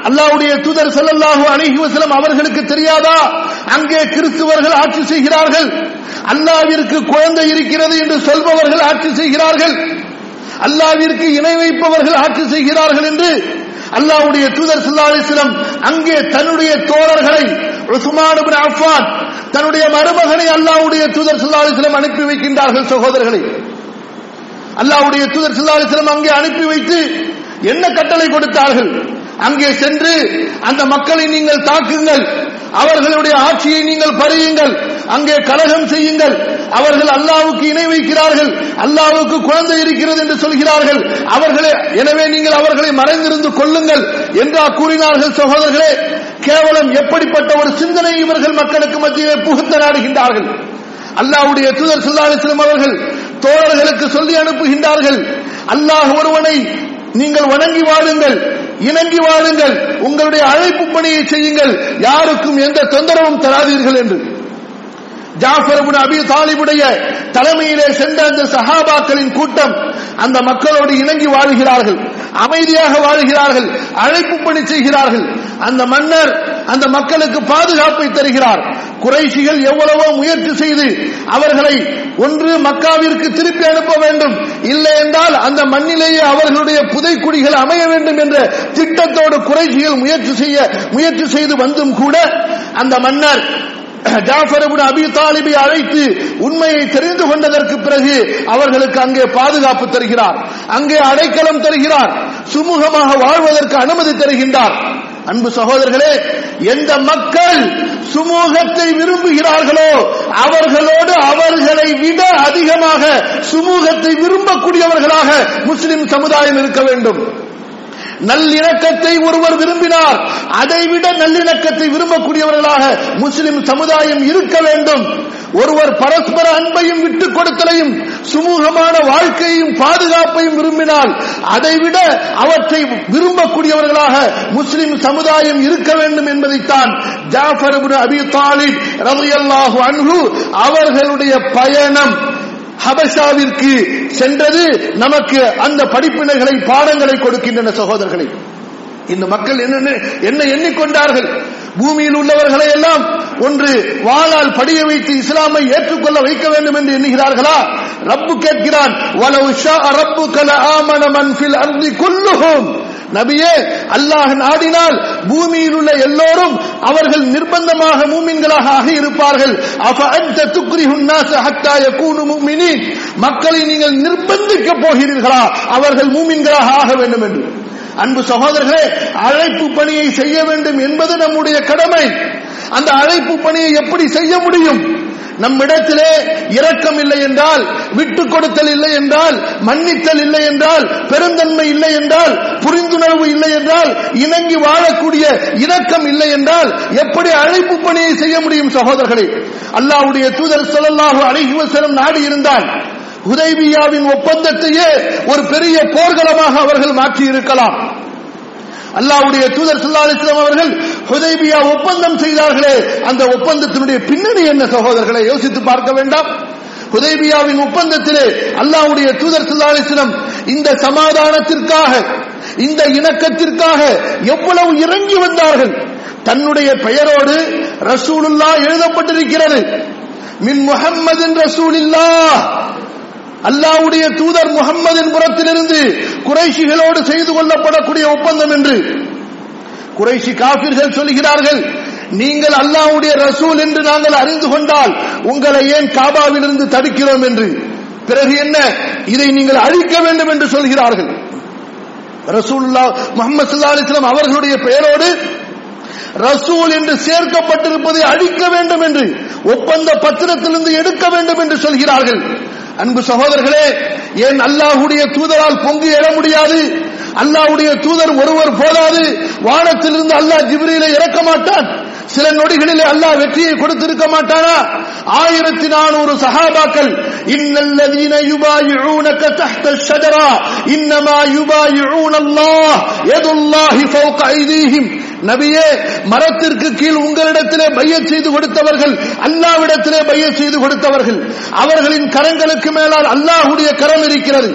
அல்லாவுடைய தூதர் செல்லல்லாஹு அணுகி வசலம் அவர்களுக்கு தெரியாதா? அங்கே கிறிஸ்துவர்கள் ஆட்சி செய்கிறார்கள். அல்லாவிற்கு குழந்தை இருக்கிறது என்று சொல்பவர்கள் ஆட்சி செய்கிறார்கள். அல்லாவிற்கு இணை வைப்பவர்கள் ஆட்சி செய்கிறார்கள் என்று அல்லாஹ்வுடைய தூதர் ஸல்லல்லாஹு அங்கே தன்னுடைய தோழர்களை உஸ்மான் அஃபான் தன்னுடைய மருமகனை அல்லாவுடைய தூதர் ஸல்லல்லாஹு அனுப்பி வைக்கின்றார்கள் சகோதரர்களை. அல்லாஹ்வுடைய தூதர் ஸல்லல்லாஹு அங்கே அனுப்பி வைத்து என்ன கட்டளை கொடுத்தார்கள்? அங்கே சென்று அந்த மக்களை நீங்கள் தாக்குங்கள். அவர்களுடைய ஆட்சியை நீங்கள் பறியுங்கள். அங்கே கலகம் செய்யுங்கள். அவர்கள் அல்லாவுக்கு இணை வைக்கிறார்கள். அல்லாவுக்கு குழந்தை இருக்கிறது என்று சொல்கிறார்கள். அவர்களே எனவே நீங்கள் அவர்களை மறைந்திருந்து கொள்ளுங்கள் என்றா கூறினார்கள் சகோதரர்களே. கேவலம் எப்படிப்பட்ட ஒரு சிந்தனை இவர்கள் மக்களுக்கு மத்தியிலே புகுத்த நாடுகின்றார்கள். அல்லாவுடைய தூதர் ஸல்லல்லாஹு அவர்கள் தோழர்களுக்கு சொல்லி அனுப்புகின்றார்கள். அல்லாஹ் ஒருவனை நீங்கள் வணங்கி வாழுங்கள். இணங்கி வாழுங்கள். உங்களுடைய அழைப்பு பணியை செய்யுங்கள். யாருக்கும் எந்த தொந்தரவும் தராதீர்கள் என்று. ஜாஃபர் அபி தாலிபுடைய தலைமையிலே சென்ற அந்த சஹாபாக்களின் கூட்டம் அந்த மக்களோடு இணங்கி வாழுகிறார்கள். அமைதியாக வாழுகிறார்கள். அழைப்பு பணி செய்கிறார்கள். அந்த மன்னர் அந்த மக்களுக்கு பாதுகாப்பை தருகிறார். குறைசிகள் எவ்வளவோ முயற்சி செய்து அவர்களை ஒன்று மக்காவிற்கு திருப்பி அனுப்ப வேண்டும். இல்லை என்றால் அந்த மண்ணிலேயே அவர்களுடைய புதைக்குடிகள் அமைய வேண்டும் என்ற திட்டத்தோடு குறைசிகள் முயற்சி செய்ய முயற்சி செய்து வந்தும் கூட அந்த மன்னர் ஜாஃபரபுன் அபி தாலிபை அழைத்து உண்மையை தெரிந்து கொண்டதற்கு பிறகு அவர்களுக்கு அங்கே பாதுகாப்பு தருகிறார். அங்கே அடைக்கலம் தருகிறார். சுமூகமாக வாழ்வதற்கு அனுமதி தருகின்றார். அன்பு சகோதரர்களே எந்த மக்கள் சுமூகத்தை விரும்புகிறார்களோ அவர்களோடு அவர்களை விட அதிகமாக சுமூகத்தை விரும்பக்கூடியவர்களாக முஸ்லிம் சமுதாயம் இருக்க வேண்டும். நல்லிணக்கத்தை ஒருவர் விரும்பினார். அதைவிட நல்லிணக்கத்தை விரும்பக்கூடியவர்களாக முஸ்லிம் சமுதாயம் இருக்க வேண்டும். ஒருவர் பரஸ்பர அன்பையும் விட்டுக் கொடுத்தலையும் சுமூகமான வாழ்க்கையும் பாதுகாப்பையும் விரும்பினால் அதைவிட அவற்றை விரும்பக்கூடியவர்களாக முஸ்லிம் சமுதாயம் இருக்க வேண்டும் என்பதைத்தான் ஜாஃபர் அபி தாலிப் ரலியல்லாஹு அன்ஹு அவர்களுடைய பயணம். ஹபஷாவிற்கு சென்றது நமக்கு அந்த படிப்பினைகளை பாடங்களை கொடுக்கின்றன சகோதரர்களை. இந்த மக்கள் என்ன என்ன எண்ணிக்கொண்டார்கள்? பூமியில் உள்ளவர்களை எல்லாம் ஒன்று வாளால் படிய வைத்து இஸ்லாமை ஏற்றுக்கொள்ள வைக்க வேண்டும் என்று எண்ணுகிறார்களா? ரப்பு கேட்கிறான் நபியே அல்லாஹ் நாடினால் பூமியில் உள்ள எல்லோரும் அவர்கள் நிர்பந்தமாக மூமின்களாக ஆகி இருப்பார்கள் அஃப அன்த துக்ரி நாஸ ஹத்தா யகூனு மக்களை நீங்கள் நிர்பந்திக்க போகிறீர்களா? அவர்கள் மூமின்களாக ஆக வேண்டும் என்று. அன்பு சகோதரர்களே அழைப்பு பணியை செய்ய வேண்டும் என்பது நம்முடைய கடமை. அந்த அழைப்பு பணியை எப்படி செய்ய முடியும்? நம்மிடத்திலே இரக்கம் இல்லை என்றால் விட்டு கொடுத்தல் இல்லை என்றால் மன்னித்தல் இல்லை என்றால் பெருந்தன்மை இல்லை என்றால் புரிந்துணர்வு இல்லை என்றால் இணங்கி வாழக்கூடிய இரக்கம் இல்லை என்றால் எப்படி அழைப்பு பணியை செய்ய முடியும் சகோதரர்களே? அல்லாஹ்வுடைய தூதர் ஸல்லல்லாஹு அலைஹி நாடு நாடி இருந்தால் ஹுதைபியாவின் ஒப்பந்தத்தையே ஒரு பெரிய போர்க்களமாக அவர்கள் மாற்றி இருக்கலாம் அல்லாஹ்வுடைய தூதர் ஸல்லல்லாஹு அவர்கள் ஹுதைபியா ஒப்பந்தம் செய்தார்களே அந்த ஒப்பந்தத்தினுடைய பின்னணி என்ன சகோதரர்களை யோசித்து பார்க்க வேண்டாம். ஹுதைபியாவின் ஒப்பந்தத்திலே அல்லாஹ்வுடைய தூதர் ஸல்லல்லாஹு இந்த சமாதானத்திற்காக இந்த இணக்கத்திற்காக எவ்வளவு இறங்கி வந்தார்கள். தன்னுடைய பெயரோடு ரசூலுல்லா எழுதப்பட்டிருக்கிறது. மின் முஹம்மதின் ரசூலில்லா அல்லாவுடைய தூதர் முகம்மதின் புறத்திலிருந்து குறைஷிகளோடு செய்து கொள்ளப்படக்கூடிய ஒப்பந்தம் என்று குறைஷி காபிர்கள் சொல்கிறார்கள் நீங்கள் அல்லாவுடைய ரசூல் என்று நாங்கள் அறிந்து கொண்டால் உங்களை ஏன் காபாவிலிருந்து தடுக்கிறோம் என்று? பிறகு என்ன? இதை நீங்கள் அழிக்க வேண்டும் என்று சொல்கிறார்கள். ரசூல்லா முகமது சல்லா அலிஸ்லாம் அவர்களுடைய பெயரோடு ரசூல் என்று சேர்க்கப்பட்டிருப்பதை அழிக்க வேண்டும் என்று ஒப்பந்த பத்திரத்திலிருந்து எடுக்க வேண்டும் என்று சொல்கிறார்கள். அன்பு சகோதரர்களே ஏன் அல்லாஹுடைய தூதரால் பொங்கி எழ முடியாது? அல்லாஹுடைய தூதர் ஒருவர் போதாது. வானத்திலிருந்து அல்லாஹ் ஜிப்ரியில இறக்க மாட்டான். சில நொடிகளிலே அல்லாஹ் வெற்றியை கொடுத்திருக்க மாட்டானா ஆயிரத்தி நானூறு சஹாபாக்கள் இன்னல்லதீன யுபாயிஊனக தஹ்த ஷஜரா இன்னமா யுபாயிஊன அல்லாஹ் யதுல்லாஹி ஃபௌக ஐதீஹிம். நபியே மரத்திற்கு கீழ் உங்களிடத்திலே பைய செய்து கொடுத்தவர்கள் அல்லாவிடத்திலே பைய செய்து கொடுத்தவர்கள். அவர்களின் கரங்களுக்கு மேலால் அல்லாஹுடைய கரம் இருக்கிறது.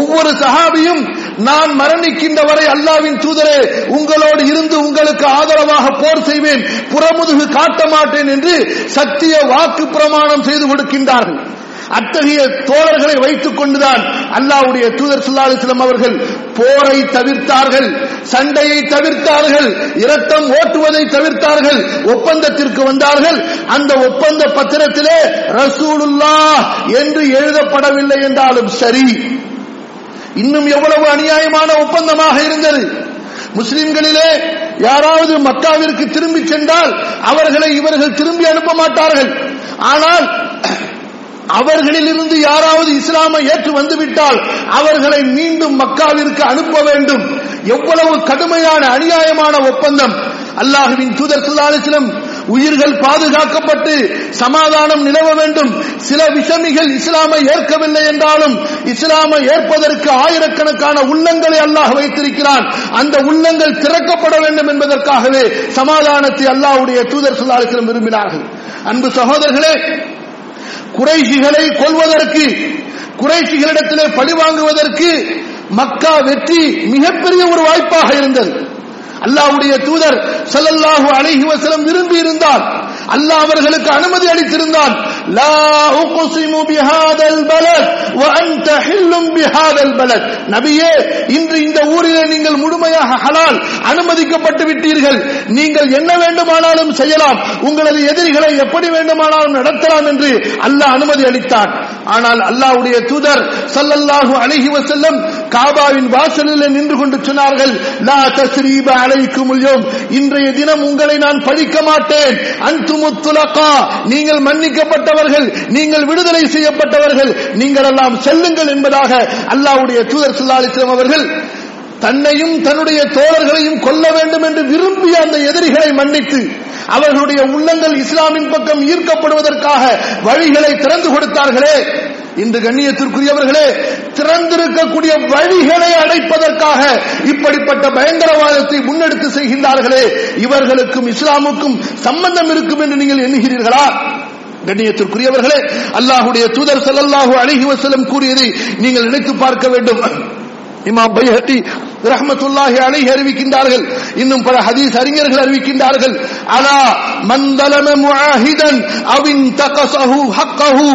ஒவ்வொரு சஹாபியும் நான் மரணிக்கின்ற வரை அல்லாவின் தூதரே உங்களோடு இருந்து உங்களுக்கு ஆதரவாக போர் செய்வேன் புறமுதுகு காட்ட மாட்டேன் என்று சத்திய வாக்கு பிரமாணம் செய்து கொடுக்கின்றார்கள். அத்தகைய தோழர்களை வைத்துக் கொண்டுதான் அல்லாவுடைய தூதர் சுல்லாலிஸ்லம் அவர்கள் போரை தவிர்த்தார்கள் சண்டையை தவிர்த்தார்கள் இரத்தம் ஓட்டுவதை தவிர்த்தார்கள் ஒப்பந்தத்திற்கு வந்தார்கள். அந்த ஒப்பந்த பத்திரத்திலே ரசூலுல்லா என்று எழுதப்படவில்லை என்றாலும் சரி. இன்னும் எவ்வளவு அநியாயமான ஒப்பந்தமாக இருந்தது? முஸ்லிம்களிலே யாராவது மக்காவிற்கு திரும்பி சென்றால் அவர்களை இவர்கள் திரும்பி அனுப்ப மாட்டார்கள். ஆனால் அவர்களிலிருந்து யாராவது இஸ்லாமை ஏற்று வந்துவிட்டால் அவர்களை மீண்டும் மக்காவிற்கு அனுப்ப வேண்டும். எவ்வளவு கடுமையான அநியாயமான ஒப்பந்தம். அல்லாஹுவின் தூதர் சுல்லாலிசிலம் உயிர்கள் பாதுகாக்கப்பட்டு சமாதானம் நிலவ வேண்டும். சில விஷமிகள் இஸ்லாமை ஏற்கவில்லை என்றாலும் இஸ்லாமை ஏற்பதற்கு ஆயிரக்கணக்கான உள்ளங்களை அல்லாஹ் வைத்திருக்கிறான். அந்த உள்ளங்கள் திறக்கப்பட வேண்டும் என்பதற்காகவே சமாதானத்தை அல்லாஹ்வுடைய தூதர் சுல்லாலிசிலம் விரும்பினார்கள். அன்பு சகோதரர்களே குறைஷிகளை கொள்வதற்கு குறைஷிகளிடத்திலே பழி வாங்குவதற்கு மக்கா வெற்றி மிகப்பெரிய ஒரு வாய்ப்பாக இருந்தது. அல்லாஹ்வுடைய தூதர் ஸல்லல்லாஹு அலைஹி வஸல்லம் விரும்பி இருந்தால் அல்லாஹ் அவர்களுக்கு அனுமதி அளித்திருந்தான் லா உக்ஸிமு பிஹாதல் பலத் வ அன்த ஹில்லும் பிஹாதல் பலத். நபியே இன்று இந்த ஊரிலே நீங்கள் முழுமையாக ஹலால் அனுமதிக்கப்பட்டு விட்டீர்கள். நீங்கள் என்ன வேண்டுமானாலும் செய்யலாம். உங்களது எதிரிகளை எப்படி வேண்டுமானாலும் நடத்தலாம் என்று அல்லாஹ் அனுமதி அளித்தார். ஆனால் அல்லாஹ்வுடைய தூதர் சல்லல்லாஹு அழகி வசல்லம் காபாவின் வாசலில் நின்று கொண்டு சொன்னார்கள் லா தஸ்ரீப அலைக்கும் இன்றைய தினம் உங்களை நான் பழிக்க மாட்டேன். அந்துமுத்துலகா நீங்கள் மன்னிக்கப்பட்டவர்கள் நீங்கள் விடுதலை செய்யப்பட்டவர்கள். நீங்கள் எல்லாம் செல்லுங்கள் என்பதாக அல்லாஹ்வுடைய தூதர் சல்லா அவர்கள் தன்னையும் தன்னுடைய தோழர்களையும் கொல்ல வேண்டும் என்று விரும்பிய அந்த எதிரிகளை மன்னித்து அவர்களுடைய உள்ளங்கள் இஸ்லாமின் பக்கம் ஈர்க்கப்படுவதற்காக வழிகளை திறந்து கொடுத்தார்களே. இன்று கண்ணியத்திற்குரியவர்களே திறந்திருக்கக்கூடிய வழிகளை அடைப்பதற்காக இப்படிப்பட்ட பயங்கரவாதத்தை முன்னெடுத்து செய்கின்றார்களே. இவர்களுக்கும் இஸ்லாமுக்கும் சம்பந்தம் இருக்கும் என்று நீங்கள் எண்ணுகிறீர்களா? கண்ணியத்திற்குரியவர்களே அல்லாஹுடைய தூதர் செல்லல்லாஹு அலைஹி வஸல்லம் கூறியதை நீங்கள் நினைத்து பார்க்க வேண்டும். இமாம் பைஹட்டி ரஹமத்துல்லாஹி அலைஹி அறிவிக்கின்றார்கள் இன்னும் பல ஹதீஸ் அறிஞர்கள் அறிவிக்கின்றார்கள் அலா மந்தலம முஆஹிதன் அவின் தகசஹு ஹக்கஹு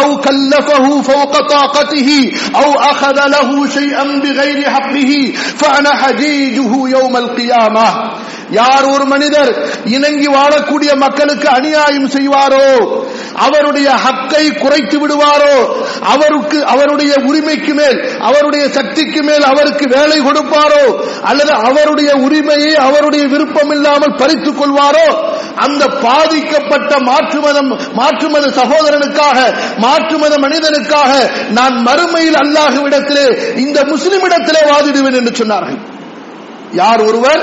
அவு கல்லஃபஹு ஃபௌக தாகதிஹி அவு அகத லஹு ஷைஅன் பிகைரி ஹக்கிஹி ஃபஅன ஹஜீஜுஹு யௌமல் கியாமஹ் யார் ஒரு மனிதர் இணங்கி வாழக்கூடிய மக்களுக்கு அநியாயம் செய்வாரோ? அவருடைய ஹக்கை குறைத்து விடுவாரோ? அவருக்கு அவருடைய உரிமைக்கு மேல் அவருடைய சக்திக்கு மேல் அவருக்கு வேலை கொடுப்பாரோ? அல்லது அவருடைய உரிமையை அவருடைய விருப்பம் இல்லாமல் பறித்துக் கொள்வாரோ? அந்த பாதிக்கப்பட்ட மாற்று மதம் மாற்று மத சகோதரனுக்காக மாற்று மத மனிதனுக்காக நான் மறுமையில் அல்லாஹுவிடத்திலே இந்த முஸ்லிமிடத்திலே வாதிடுவேன் என்று சொன்னார்கள். யார் ஒருவர்?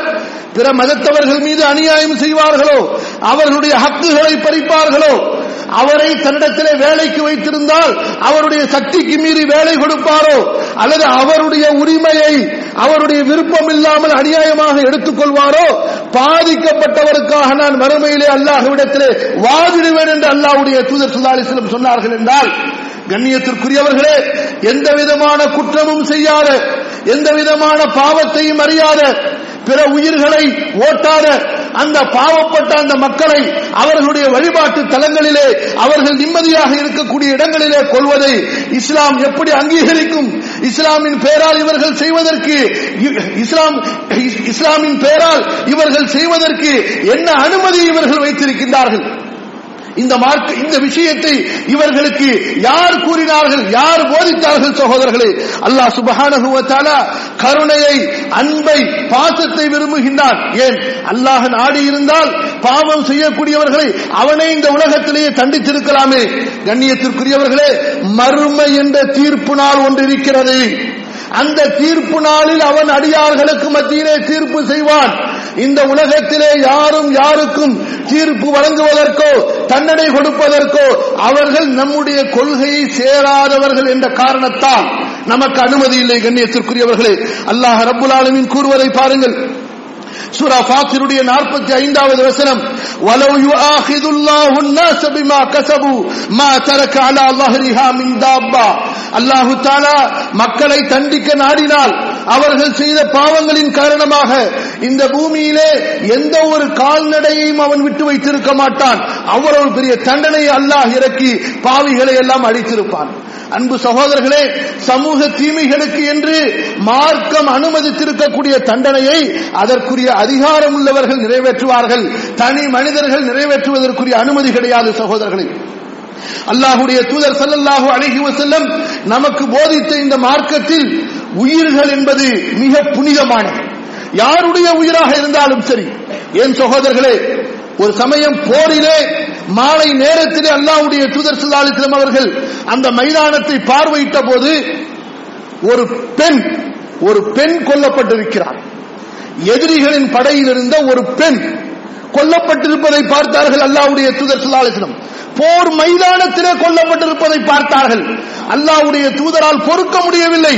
பிற மதத்தவர்கள் மீது அநியாயம் செய்வார்களோ? அவர்களுடைய ஹக்குகளை பறிப்பார்களோ? அவரை தன்னிடத்திலே வேலைக்கு வைத்திருந்தால் அவருடைய சக்திக்கு மீறி வேலை கொடுப்பாரோ? அல்லது அவருடைய உரிமையை அவருடைய விருப்பம் இல்லாமல் அநியாயமாக எடுத்துக்கொள்வாரோ பாதிக்கப்பட்டவருக்காக நான் மறுமையிலே அல்லாஹ்விடத்திலே வாதிடுவேன் என்று அல்லாஹ்வுடைய தூதர் சுல்லாலிஸ்லம் சொன்னார்கள் என்றால் கண்ணியத்திற்குரியவர்களே எந்த விதமான குற்றமும் செய்யாத எந்த விதமான பாவத்தையும் அறியாத பிற உயிர்களை ஓட்டாத அந்த பாவப்பட்ட அந்த மக்களை அவர்களுடைய வழிபாட்டு தலங்களிலே அவர்கள் நிம்மதியாக இருக்கக்கூடிய இடங்களிலே கொள்வதை இஸ்லாம் எப்படி அங்கீகரிக்கும்? இஸ்லாமின் பெயரால் இவர்கள் செய்வதற்கு இஸ்லாம் இஸ்லாமின் பெயரால் இவர்கள் செய்வதற்கு என்ன அனுமதி இவர்கள் வைத்திருக்கின்றார்கள்? இந்த மார்க் இந்த விஷயத்தை இவர்களுக்கு யார் கூறினார்கள் யார் போதித்தார்கள் சகோதரர்களே? அல்லாஹ் சுபஹானகுவத்தால கருணையை அன்பை பாசத்தை விரும்புகின்றான். ஏன்? அல்லாஹ் நாடி இருந்தால் பாவம் செய்யக்கூடியவர்களை அவனே இந்த உலகத்திலேயே தண்டித்திருக்கலாமே கண்ணியத்திற்குரியவர்களே மறுமை என்ற தீர்ப்பு நாள் ஒன்று இருக்கிறது அந்த தீர்ப்பு நாளில் அவன் அடியார்களுக்கு மத்தியிலே தீர்ப்பு செய்வான். இந்த உலகத்திலே யாரும் யாருக்கும் தீர்ப்பு வழங்குவதற்கோ தண்டனை கொடுப்பதற்கோ அவர்கள் நம்முடைய கொள்கையை சேராதவர்கள் என்ற காரணத்தால் நமக்கு அனுமதி இல்லை கண்ணியத்திற்குரியவர்களே. அல்லாஹ் ரபுல் ஆலமின் கூறுவதை பாருங்கள். சூரா ஃபாத்திருடைய நாற்பத்தி ஐந்தாவது வசனம் வலவு யுஆஹிதுல்லாஹு الناس بما كسبوا ما ترك على ظهرها من دابة அல்லாஹு தஆலா மக்களை தண்டிக்க நாடினால் அவர்கள் செய்த பாவங்களின் காரணமாக இந்த பூமியிலே எந்த ஒரு கால்நடையையும் அவன் விட்டு வைத்திருக்க மாட்டான் அவ்வளவு பெரிய தண்டனை அல்லாஹ் இறக்கி பாவிகளை எல்லாம் அழித்திருப்பான் அன்பு சகோதரர்களே சமூக தீமைகளுக்கு என்று மார்க்கம் அனுமதித்திருக்கக்கூடிய தண்டனையை அதற்குரிய அதிகாரம் உள்ளவர்கள் நிறைவேற்றுவார்கள். தனி மனிதர்கள் நிறைவேற்றுவதற்குரிய அனுமதி கிடையாது சகோதரர்களே. அல்லாஹுடைய தூதர் சல்லல்லாஹு அலைஹி செல்லம் நமக்கு போதித்த இந்த மார்க்கத்தில் உயிர்கள் என்பது மிக புனிதமானது. யாருடைய உயிராக இருந்தாலும் சரி. என் சகோதரர்களே ஒரு சமயம் போரிலே மாலை நேரத்திலே அல்லாவுடைய தூதர் சல்லாஹிஸ்லம் அவர்கள் அந்த மைதானத்தை பார்வையிட்ட போது ஒரு பெண் ஒரு பெண் கொல்லப்பட்டிருக்கிறார். எதிரிகளின் படையில் இருந்த ஒரு பெண் கொல்லப்பட்டிருப்பதை பார்த்தார்கள் அல்லாவுடைய தூதர் சல்லாஹிஸ்லம் போர் மைதானத்திலே கொல்லப்பட்டிருப்பதை பார்த்தார்கள். அல்லாவுடைய தூதரால் பொறுக்க முடியவில்லை.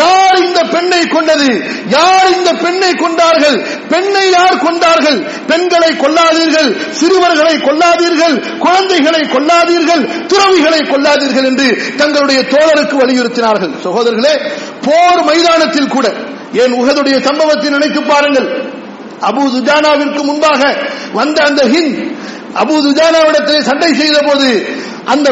யார் இந்த பெண்ணை கொண்டது? யார் இந்த பெண்ணை கொண்டார்கள்? பெண்ணை யார் கொண்டார்கள்? பெண்களை கொல்லாதீர்கள் சிறுவர்களை கொல்லாதீர்கள் குழந்தைகளை கொல்லாதீர்கள் துறவிகளை கொல்லாதீர்கள் என்று தங்களுடைய தோழருக்கு வலியுறுத்தினார்கள். சகோதரர்களே போர் மைதானத்தில் கூட ஏன் உகதுடைய சம்பவத்தை நினைத்து பாருங்கள். அபு துஜானாவிற்கு முன்பாக வந்த அந்த ஹிந்த் அபு துஜானாவிடத்தில் சண்டை செய்த போது அந்த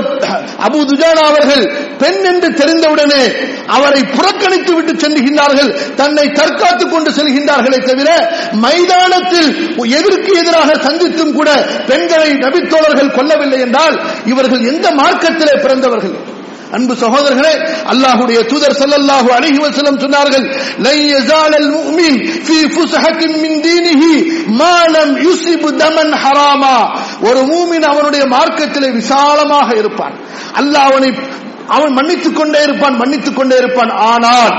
அபு துஜானா அவர்கள் பெண் என்று தெரிந்தவுடனே அவரை புறக்கணித்து விட்டு செல்கின்றார்கள் தன்னை தற்காத்துக் கொண்டு செல்கின்றார்களே தவிர மைதானத்தில் எதிர்க்கு எதிராக சந்தித்தும் கூட பெண்களை நபித்தோழர்கள் கொல்லவில்லை என்றால் இவர்கள் எந்த மார்க்கத்திலே பிறந்தவர்கள்? அன்பு சகோதரர்களே அல்லாஹுடைய தூதர் ஸல்லல்லாஹு அலைஹி வஸல்லம் சொன்னார்கள் லை யஸாலல் முஃமின் ஃபீ ஃபுஸ்ஹத்தின் மின் தீனிஹி மா லம் தமன் ஹராமா. ஒரு மூமின் அவனுடைய மார்க்கத்திலே விசாலமாக இருப்பான். அல்லாஹ் அவனை அவன் மன்னித்துக் கொண்டே இருப்பான் மன்னித்துக் கொண்டே இருப்பான். ஆனால்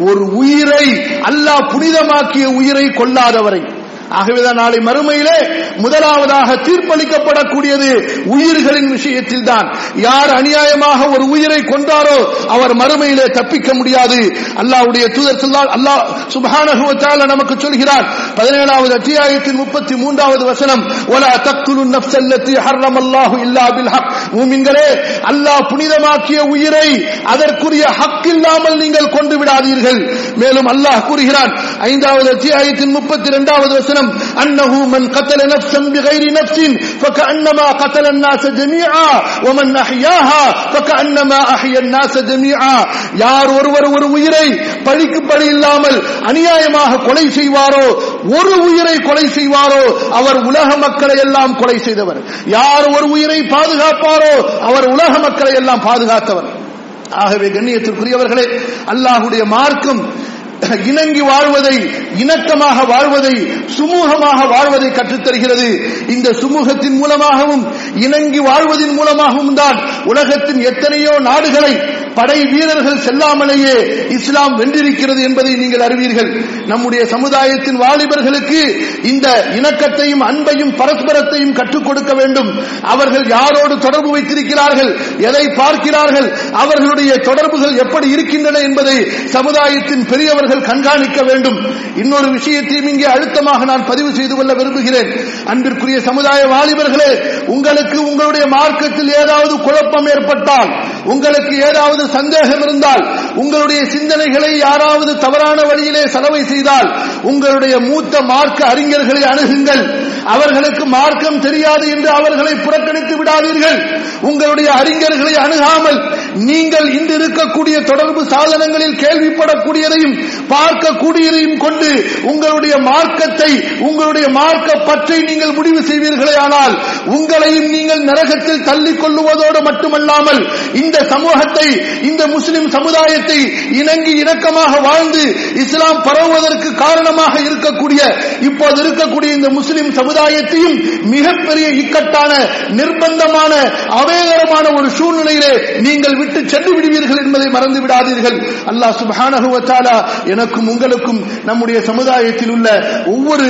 ஒரு உயிரை அல்லாஹ் புனிதமாக்கிய உயிரை கொல்லாதவரை ஆகவேதான் நாளை மறுமையிலே முதலாவதாக தீர்ப்பளிக்கப்படக்கூடியது உயிர்களின் விஷயத்தில் தான் யார் அநியாயமாக ஒரு உயிரை கொண்டாரோ அவர் மறுமையிலே தப்பிக்க முடியாது. அல்லாவுடைய தூதர் அல்லாஹ் சுபானகுவத்தால நமக்கு சொல்கிறார். 17வது அத்தியாயத்தின் 33வது வசனம் ஒலா தக்துலு நப்சல்லத்தி ஹர்ரம் அல்லாஹு இல்லா பில் ஹக். மூமின்களே அல்லாஹ் புனிதமாக்கிய உயிரை அதற்குரிய ஹக் இல்லாமல் நீங்கள் கொண்டு விடாதீர்கள். மேலும் அல்லாஹ் கூறுகிறான் ஐந்தாவது அத்தியாயத்தின் 32வது வசனம் அன்னஹு மன் கத்தல நஃப்ஸன் பிகைரி நஃப்ஸின் فكأنما قتل الناس جميعا ومن أحياها فكأنما أحيا الناس جميعا யார் ஒருவர் ஒரு உயிரை பழிக்கு பழி இல்லாமல் அநியாயமாக கொலை செய்வாரோ ஒரு உயிரை கொலை செய்வாரோ அவர் உலக மக்களை எல்லாம் கொலை செய்தவர் யார் ஒரு உயிரை பாதுகாப்பாரோ அவர் உலக மக்களை எல்லாம் பாதுகாத்தவர் ஆகவே கண்ணியத்திற்குரியவர்களே அல்லாஹுடைய மார்க்கம் இணங்கி வாழ்வதை இணக்கமாக வாழ்வதை சுமூகமாக வாழ்வதை கற்றுத்தருகிறது. இந்த சுமூகத்தின் மூலமாகவும் இணங்கி வாழ்வதன் மூலமாகவும் தான் உலகத்தின் எத்தனையோ நாடுகளை படை வீரர்கள் செல்லாமலேயே இஸ்லாம் வென்றிருக்கிறது என்பதை நீங்கள் அறிவீர்கள். நம்முடைய சமுதாயத்தின் வாலிபர்களுக்கு இந்த இணக்கத்தையும் அன்பையும் பரஸ்பரத்தையும் கற்றுக் கொடுக்க வேண்டும். அவர்கள் யாரோடு தொடர்பு வைத்திருக்கிறார்கள் எதை பார்க்கிறார்கள் அவர்களுடைய தொடர்புகள் எப்படி இருக்கின்றன என்பதை சமுதாயத்தின் பெரியவர்கள் அவர்கள் கண்காணிக்க வேண்டும். இன்னொரு விஷயத்தையும் இங்கே அழுத்தமாக நான் பதிவு செய்து கொள்ள விரும்புகிறேன். அன்பிற்குரிய சமுதாய வாலிபர்களே உங்களுக்கு உங்களுடைய மார்க்கத்தில் ஏதாவது குழப்பம் ஏற்பட்டால் உங்களுக்கு ஏதாவது சந்தேகம் இருந்தால் உங்களுடைய சிந்தனைகளை யாராவது தவறான வழியிலே செலவை செய்தால் உங்களுடைய மூத்த மார்க்க அறிஞர்களை அணுகுங்கள். அவர்களுக்கு மார்க்கம் தெரியாது என்று அவர்களை புறக்கணித்து விடாதீர்கள். உங்களுடைய அறிஞர்களை அணுகாமல் நீங்கள் இன்று இருக்கக்கூடிய தொடர்பு சாதனங்களில் கேள்விப்படக்கூடியதையும் பார்க்கக்கூடியதையும் கொண்டு உங்களுடைய மார்க்கத்தை உங்களுடைய மார்க்க பற்றை நீங்கள் முடிவு செய்வீர்களே ஆனால் உங்களையும் நீங்கள் நரகத்தில் தள்ளிக் கொள்ளுவதோடு மட்டுமல்லாமல் இந்த சமூகத்தை இந்த முஸ்லிம் சமுதாயத்தை இணங்கி இணக்கமாக வாழ்ந்து இஸ்லாம் பரவுவதற்கு காரணமாக இருக்கக்கூடிய இப்போது இருக்கக்கூடிய இந்த முஸ்லிம் சமுதாயத்தையும் மிகப்பெரிய இக்கட்டான நிர்பந்தமான அவேகரமான ஒரு சூழ்நிலையிலே நீங்கள் விட்டு சென்று விடுவீர்கள் என்பதை மறந்து விடாதீர்கள். அல்லாஹ் சுப்ஹானஹு எனக்கும் உங்களுக்கும் நம்முடைய சமுதாயத்தில் உள்ள ஒவ்வொரு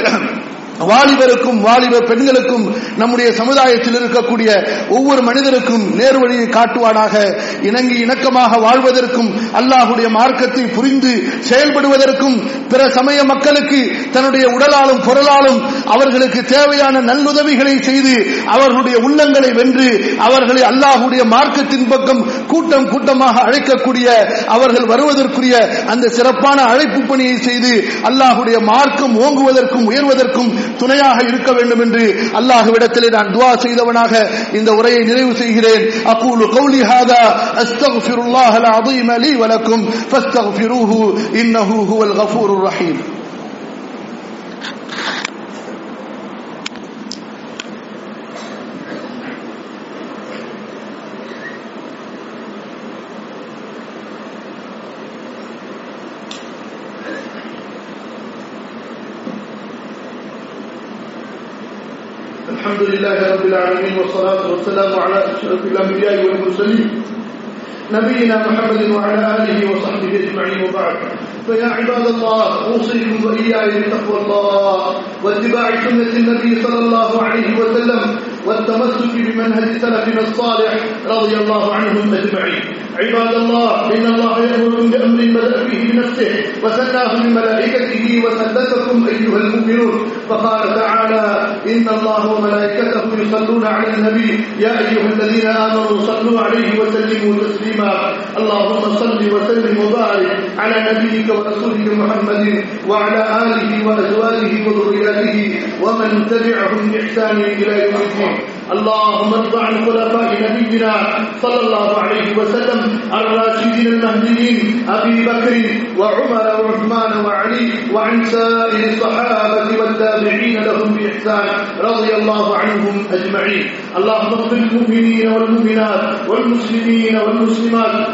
வாலிபருக்கும் வாலிப பெண்களுக்கும் நம்முடைய சமுதாயத்தில் இருக்கக்கூடிய ஒவ்வொரு மனிதருக்கும் நேர்வழியை காட்டுவானாக. இணங்கி இணக்கமாக வாழ்வதற்கும் அல்லாஹுடைய மார்க்கத்தை புரிந்து செயல்படுவதற்கும் பிற சமய மக்களுக்கு தன்னுடைய உடலாலும் பொருளாலும் அவர்களுக்கு தேவையான நல்லுதவிகளை செய்து அவர்களுடைய உள்ளங்களை வென்று அவர்களை அல்லாஹுடைய மார்க்கத்தின் பக்கம் கூட்டம் கூட்டமாக அழைக்கக்கூடிய அவர்கள் வருவதற்குரிய அந்த சிறப்பான அழைப்பு பணியை செய்து அல்லாஹுடைய மார்க்கம் ஓங்குவதற்கும் உயர்வதற்கும் துணையாக இருக்க வேண்டும் என்று அல்லாஹ்விடத்திலே நான் துவா செய்தவனாக இந்த உரையை நிறைவு செய்கிறேன் அகூலு கௌலி ஹாதா அஸ்தக்ஃபிருல்லாஹ் அல்-அஸீம் லீ வலக்கும் ஃபஸ்தக்ஃபிரூஹு இன்னஹு ஹுவல் கஃபூருர் ரஹீம் الحمد لله رب العالمين والصلاة والسلام على أشرف الأنبياء والمرسلين. نبينا محمد وعلى آله وصحبه أجمعين وبعد. فيا عباد الله أوصيكم وإياي بتقوى الله واتباع سنة النبي صلى الله عليه وسلم والتمسك بمنهج سلفنا الصالح رضي الله عنهم أجمعين. عباد الله إن الله يأمركم بأمر بدأ فيه بنفسه وثناه بملائكته وثلثكم أيها المؤمنون. فقال تعالى إن الله وملائكته يصلون على النبي. يا أيها الذين آمنوا صلوا عليه وسلموا تسليما. اللهم صل وسلم وبارك على نبيك ورسولك محمد وعلى آله وأزواجه وذرياته ومن تبعهم بإحسان إلى يوم الدين. اللهم ارضى عن خلفاء نبينا صلى الله عليه وسلم الراشدين المهديين أبي بكر وعمر وعثمان وعلي وعن سائر الصحابة والتابعين لهم بإحسان رضي الله عنهم أجمعين. اللهم اغفر للمؤمنين والمؤمنات والمسلمين والمسلمات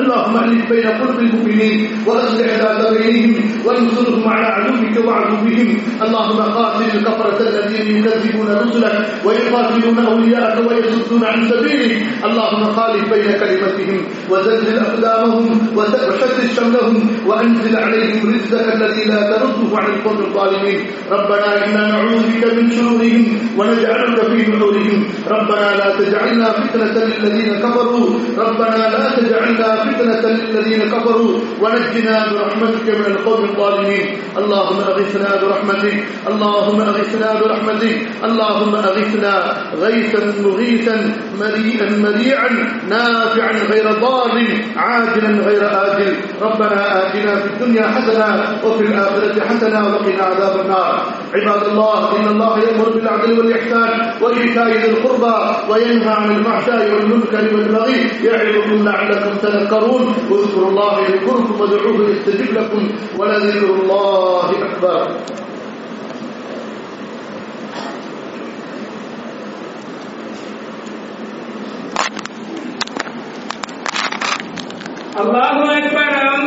اللهم ألف بين قلوب المؤمنين وأصلح ذات بينهم وانصرهم على عدوك وعدوهم. اللهم قاتل الكفرة الذين يكذبون رسلك ويقاتلون أولياءك ويصدون عن سبيلك. اللهم خالف بين كلمتهم وزلزل أقدامهم وشتت شملهم وأنزل عليهم رزقك الذي لا ترده عن القوم الظالمين. ربنا إنا نعوذ بك من شرورهم ونجعلك في نحورهم. ربنا لا تجعلنا فتنة للذين كفروا. ربنا لا تجعلنا فتنة للذين كفروا ونجنا برحمتك من القوم الظالمين. اللهم أغثنا برحمتك. اللهم أغثنا برحمتك. اللهم أغثنا غيثا مغيثا مريئا مريعا نافعا غير ضار عاجلا غير آجل. ربنا آتنا في الدنيا حسنة وفي الآخرة حسنة وقنا عذاب النار. عباد الله إن الله يأمر بالعدل والإحسان وإيتاء ذي القربى وينهى عن الفحشاء والمنكر والبغي. يعظكم لعلكم تذكرون. تذكرون اذكروا الله يذكركم ودعوه يستجب لكم ولذكر الله أكبر. الله أكبر